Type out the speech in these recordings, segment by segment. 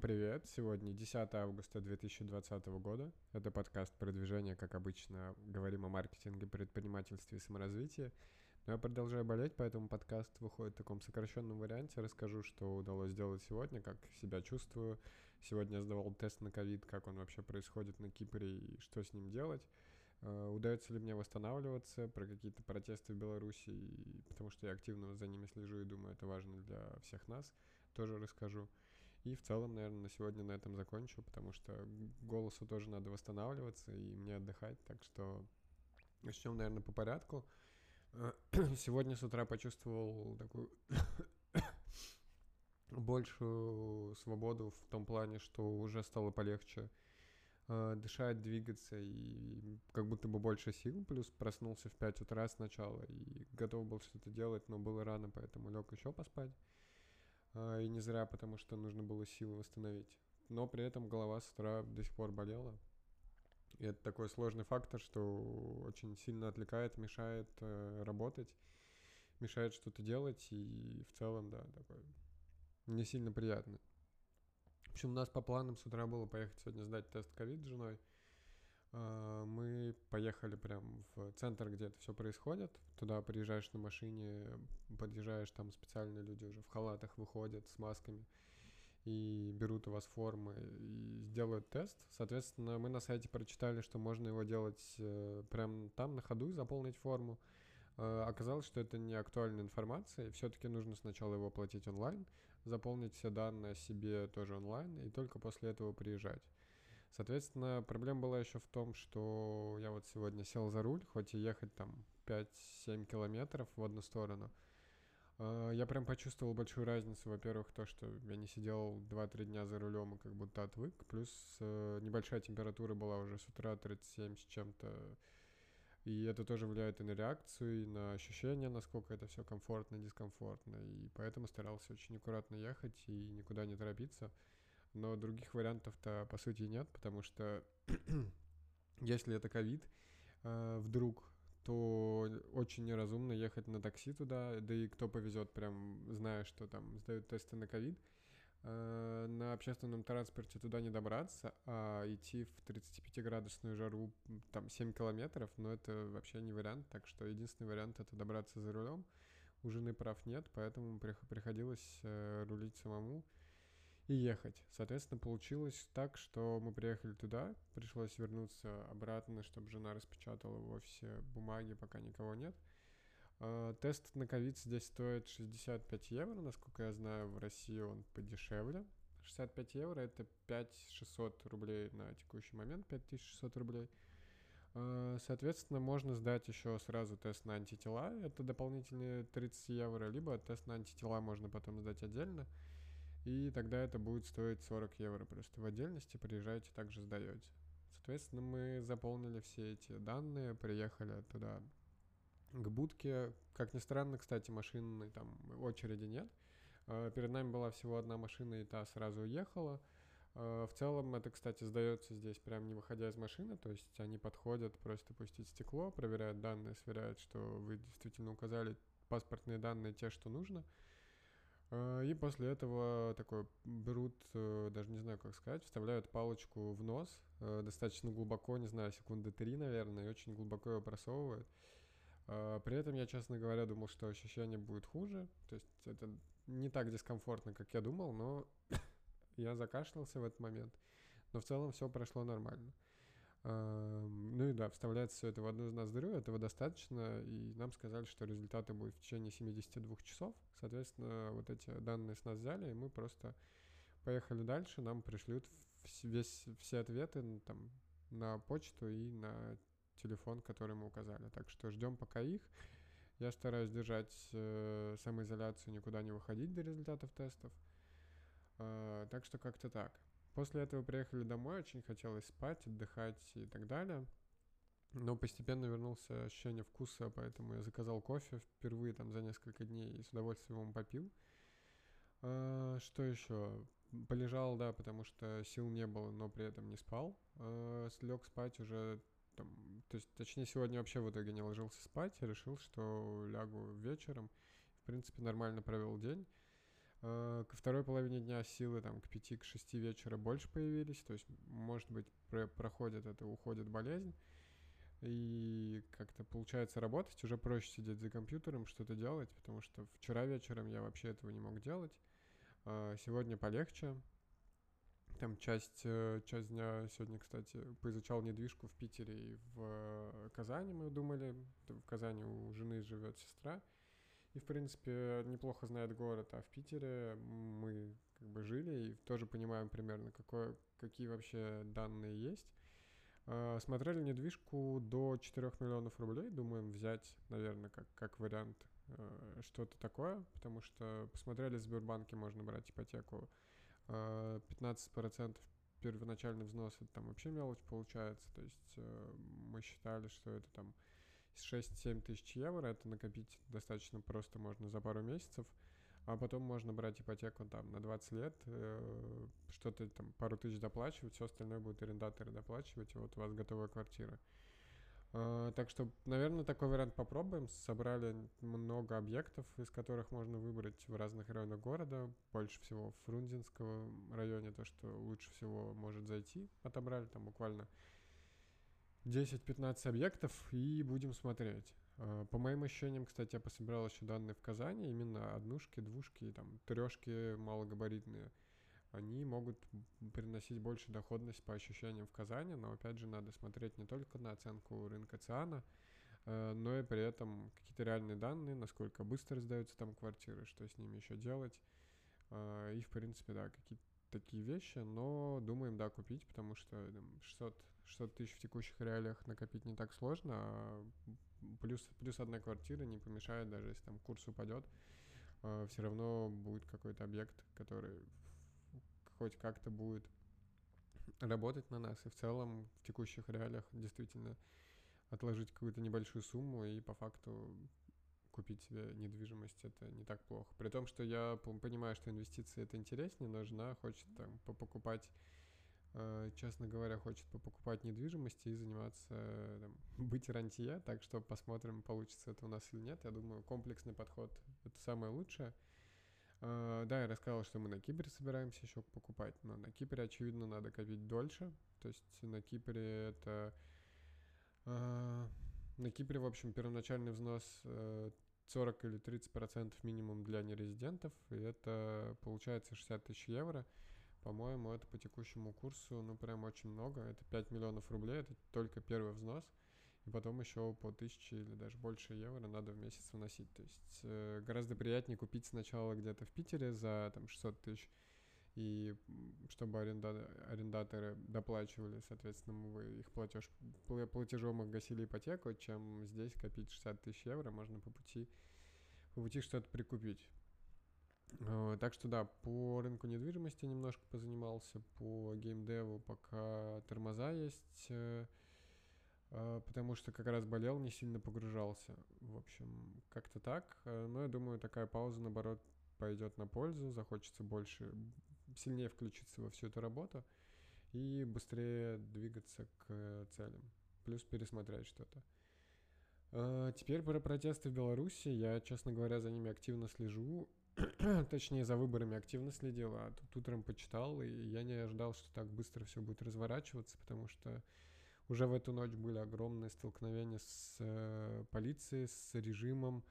Привет! Сегодня 10 августа 2020 года. Это подкаст продвижения, как обычно, говорим о маркетинге, предпринимательстве и саморазвитии. Но я продолжаю болеть, поэтому подкаст выходит в таком сокращенном варианте. Расскажу, что удалось сделать сегодня, как себя чувствую. Сегодня я сдавал тест на ковид, как он вообще происходит на Кипре и что с ним делать. Э, удается ли мне восстанавливаться, про какие-то протесты в Беларуси, потому что я активно за ними слежу и думаю, это важно для всех нас, тоже расскажу. И в целом, наверное, на сегодня на этом закончу, потому что голосу тоже надо восстанавливаться и мне отдыхать. Так что начнем, наверное, по порядку. Сегодня с утра почувствовал такую большую свободу в том плане, что уже стало полегче э, дышать, двигаться и как будто бы больше сил. Плюс проснулся в 5 утра сначала и готов был что-то делать, но было рано, поэтому лег еще поспать. А, и не зря, потому что нужно было силы восстановить. Но при этом голова с утра до сих пор болела. И это такой сложный фактор, что очень сильно отвлекает, мешает э, работать, мешает что-то делать, и в целом, да, такой не сильно приятно. В общем, у нас по планам с утра было поехать сегодня сдать тест ковид с женой. А, мы поехали прям в центр, где это все происходит. Туда приезжаешь на машине, подъезжаешь, там специальные люди уже в халатах выходят с масками и берут у вас формы и сделают тест. Соответственно, мы на сайте прочитали, что можно его делать э, прям там на ходу, заполнить форму. Э, оказалось, что это не актуальная информация, и все-таки нужно сначала его оплатить онлайн, заполнить все данные о себе тоже онлайн, и только после этого приезжать. Соответственно, проблема была еще в том, что я вот сегодня сел за руль, хоть и ехать там 5-7 километров в одну сторону. А, я прям почувствовал большую разницу. Во-первых, то, что я не сидел 2-3 дня за рулем и как будто отвык. Плюс э, небольшая температура была уже с утра 37 с чем-то. И это тоже влияет и на реакцию, и на ощущение, насколько это все комфортно, дискомфортно. И поэтому старался очень аккуратно ехать и никуда не торопиться но других вариантов-то по сути нет, потому что если это ковид э, вдруг, то очень неразумно ехать на такси туда, да и кто повезет, прям зная, что там сдают тесты на ковид, э, на общественном транспорте туда не добраться, а идти в 35-градусную жару там 7 километров, но это вообще не вариант, так что единственный вариант это добраться за рулем. У жены прав нет, поэтому приходилось э, рулить самому и ехать. Соответственно, получилось так, что мы приехали туда, пришлось вернуться обратно, чтобы жена распечатала в офисе бумаги, пока никого нет. А, тест на ковид здесь стоит 65 евро, насколько я знаю, в России он подешевле. 65 евро это 5600 рублей на текущий момент, 5600 рублей. А, соответственно, можно сдать еще сразу тест на антитела, это дополнительные 30 евро, либо тест на антитела можно потом сдать отдельно. И тогда это будет стоить 40 евро. Просто в отдельности приезжаете, также сдаете. Соответственно, мы заполнили все эти данные, приехали туда к будке. Как ни странно, кстати, машины там очереди нет. А, перед нами была всего одна машина, и та сразу уехала. А, в целом это, кстати, сдается здесь прям не выходя из машины, то есть они подходят просто пустить стекло, проверяют данные, сверяют, что вы действительно указали паспортные данные, те, что нужно. И после этого такой берут, э, даже не знаю, как сказать, вставляют палочку в нос, э, достаточно глубоко, не знаю, секунды три, наверное, и очень глубоко ее просовывают. А, при этом я, честно говоря, думал, что ощущение будет хуже. То есть это не так дискомфортно, как я думал, но я закашлялся в этот момент. Но в целом все прошло нормально. Ну и да, вставляется все это в одну ноздрю, этого достаточно, и нам сказали, что результаты будут в течение 72 часов. Соответственно, вот эти данные с нас взяли, и мы просто поехали дальше, нам пришлют весь, все ответы там, на почту и на телефон, который мы указали. Так что ждем пока их. Я стараюсь держать э, самоизоляцию, никуда не выходить до результатов тестов. Э, так что как-то так. После этого приехали домой, очень хотелось спать, отдыхать и так далее. Но постепенно вернулся ощущение вкуса, поэтому я заказал кофе впервые там за несколько дней и с удовольствием его попил. А, что еще? Полежал, да, потому что сил не было, но при этом не спал. А, слег спать уже там, то есть, точнее, сегодня вообще в итоге не ложился спать, я решил, что лягу вечером. В принципе, нормально провел день. Ко второй половине дня силы там к 5 к 6 вечера больше появились, то есть, может быть, проходит это, уходит болезнь, и как-то получается работать, уже проще сидеть за компьютером, что-то делать, потому что вчера вечером я вообще этого не мог делать. А, сегодня полегче. Там часть, э, часть дня сегодня, кстати, поизучал недвижку в Питере и в Казани, мы думали. В Казани у жены живет сестра. И, в принципе, неплохо знает город, а в Питере мы как бы жили и тоже понимаем примерно, какое, какие вообще данные есть. А, смотрели недвижку до 4 миллионов рублей, думаем взять, наверное, как, как вариант э, что-то такое, потому что посмотрели в Сбербанке, можно брать ипотеку 15% а, первоначальный взнос, это там вообще мелочь получается, то есть э, мы считали, что это там 6-7 тысяч евро, это накопить достаточно просто можно за пару месяцев, а потом можно брать ипотеку там на 20 лет, э, что-то там пару тысяч доплачивать, все остальное будут арендаторы доплачивать, и вот у вас готовая квартира. Uh, так что, наверное, такой вариант попробуем. Собрали много объектов, из которых можно выбрать в разных районах города. Больше всего в Фрунзенском районе то, что лучше всего может зайти. Отобрали там буквально 10-15 объектов и будем смотреть. А, по моим ощущениям, кстати, я пособирал еще данные в Казани, именно однушки, двушки, там, трешки малогабаритные. Они могут приносить больше доходность по ощущениям в Казани, но опять же надо смотреть не только на оценку рынка ЦИАНа, а, но и при этом какие-то реальные данные, насколько быстро сдаются там квартиры, что с ними еще делать. А, и, в принципе, да, какие-то такие вещи, но думаем, да, купить, потому что там, 600 600 тысяч в текущих реалиях накопить не так сложно, а плюс, плюс одна квартира не помешает, даже если там курс упадет, э, все равно будет какой-то объект, который хоть как-то будет работать на нас, и в целом в текущих реалиях действительно отложить какую-то небольшую сумму и по факту купить себе недвижимость, это не так плохо. При том, что я понимаю, что инвестиции это интереснее, но жена хочет там покупать честно говоря, хочет покупать недвижимость и заниматься, там, быть рантье, так что посмотрим, получится это у нас или нет. Я думаю, комплексный подход — это самое лучшее. Uh, да, я рассказал, что мы на Кипре собираемся еще покупать, но на Кипре, очевидно, надо копить дольше. То есть на Кипре это... На Кипре, в общем, первоначальный взнос uh, 40 или 30 процентов минимум для нерезидентов, и это получается 60 тысяч евро. По-моему, это по текущему курсу, ну, прям очень много. Это 5 миллионов рублей, это только первый взнос. И потом еще по 1000 или даже больше евро надо в месяц вносить. То есть э, гораздо приятнее купить сначала где-то в Питере за там 600 тысяч, и чтобы аренда... арендаторы доплачивали, соответственно, вы их платеж, платежом их гасили ипотеку, чем здесь копить 60 тысяч евро, можно по пути, по пути что-то прикупить. Э, так что да, по рынку недвижимости немножко позанимался, по геймдеву пока тормоза есть, э, э, потому что как раз болел, не сильно погружался. В общем, как-то так. Но я думаю, такая пауза, наоборот, пойдет на пользу, захочется больше, сильнее включиться во всю эту работу и быстрее двигаться к целям. Плюс пересмотреть что-то. Теперь про протесты в Беларуси. Я, честно говоря, за ними активно слежу. точнее, за выборами активно следил, а тут утром почитал, и я не ожидал, что так быстро все будет разворачиваться, потому что уже в эту ночь были огромные столкновения с э, полицией, с режимом,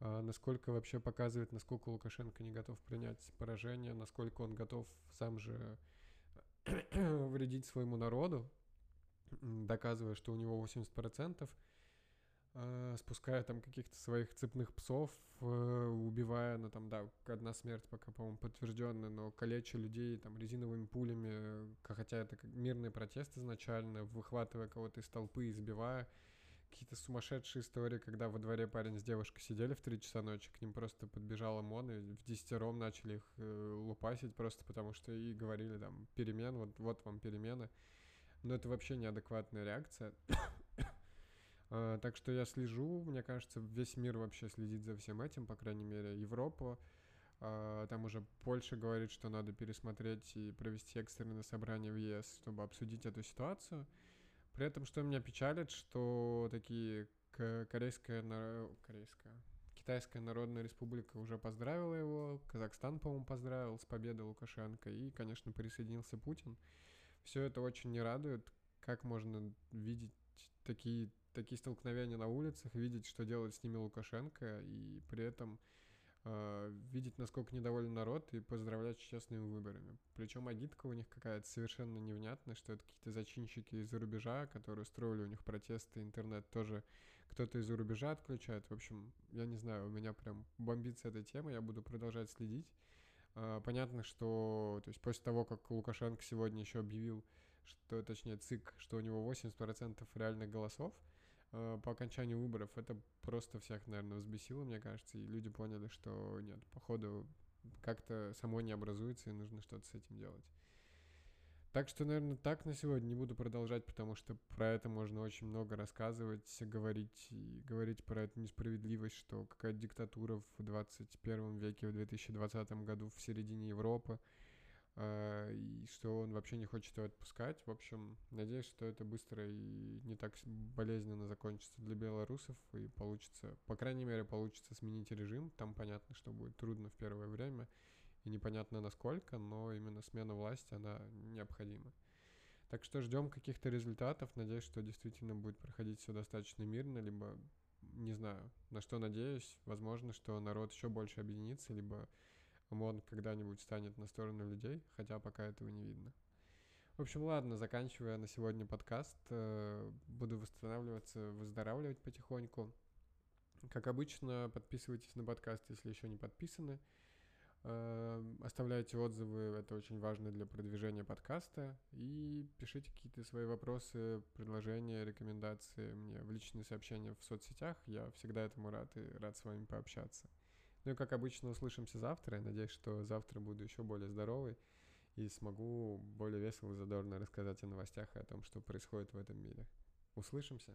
э, насколько вообще показывает, насколько Лукашенко не готов принять поражение, насколько он готов сам же вредить своему народу, доказывая, что у него 80%, э, спуская там каких-то своих цепных псов, э, убивая, ну там, да, одна смерть пока, по-моему, подтвержденная, но калеча людей там резиновыми пулями, хотя это мирный протест изначально, выхватывая кого-то из толпы, избивая. Какие-то сумасшедшие истории, когда во дворе парень с девушкой сидели в 3 часа ночи, к ним просто подбежал ОМОН, и в десятером начали их э, лупасить просто потому, что и говорили там перемен, вот, вот вам перемены. Но это вообще неадекватная реакция. А, так что я слежу, мне кажется, весь мир вообще следит за всем этим, по крайней мере, Европа. А, там уже Польша говорит, что надо пересмотреть и провести экстренное собрание в ЕС, чтобы обсудить эту ситуацию. При этом, что меня печалит, что такие корейская, корейская, Китайская Народная Республика уже поздравила его, Казахстан, по-моему, поздравил с победой Лукашенко, и, конечно, присоединился Путин. Все это очень не радует. Как можно видеть такие, такие столкновения на улицах, видеть, что делает с ними Лукашенко, и при этом э, видеть, насколько недоволен народ, и поздравлять с честными выборами. Причем агитка у них какая-то совершенно невнятная, что это какие-то зачинщики из-за рубежа, которые устроили у них протесты, интернет тоже кто-то из-за рубежа отключает. В общем, я не знаю, у меня прям бомбится эта тема, я буду продолжать следить. Э, понятно, что то есть после того, как Лукашенко сегодня еще объявил, что, точнее, ЦИК, что у него 80% реальных голосов, э, по окончанию выборов это просто всех, наверное, взбесило, мне кажется, и люди поняли, что нет, походу как-то само не образуется, и нужно что-то с этим делать. Так что, наверное, так на сегодня не буду продолжать, потому что про это можно очень много рассказывать, говорить и говорить про эту несправедливость, что какая-то диктатура в 21 веке, в 2020 году в середине Европы, и что он вообще не хочет его отпускать. В общем, надеюсь, что это быстро и не так болезненно закончится для белорусов и получится, по крайней мере, получится сменить режим. Там понятно, что будет трудно в первое время — и непонятно насколько, но именно смена власти, она необходима. Так что ждем каких-то результатов. Надеюсь, что действительно будет проходить все достаточно мирно, либо не знаю, на что надеюсь. Возможно, что народ еще больше объединится, либо ОМОН когда-нибудь станет на сторону людей, хотя пока этого не видно. В общем, ладно, заканчивая на сегодня подкаст. Э, буду восстанавливаться, выздоравливать потихоньку. Как обычно, подписывайтесь на подкаст, если еще не подписаны. Эм, оставляйте отзывы, это очень важно для продвижения подкаста. И пишите какие-то свои вопросы, предложения, рекомендации мне в личные сообщения в соцсетях. Я всегда этому рад и рад с вами пообщаться. Ну и как обычно, услышимся завтра. Я надеюсь, что завтра буду еще более здоровый и смогу более весело и задорно рассказать о новостях и о том, что происходит в этом мире. Услышимся!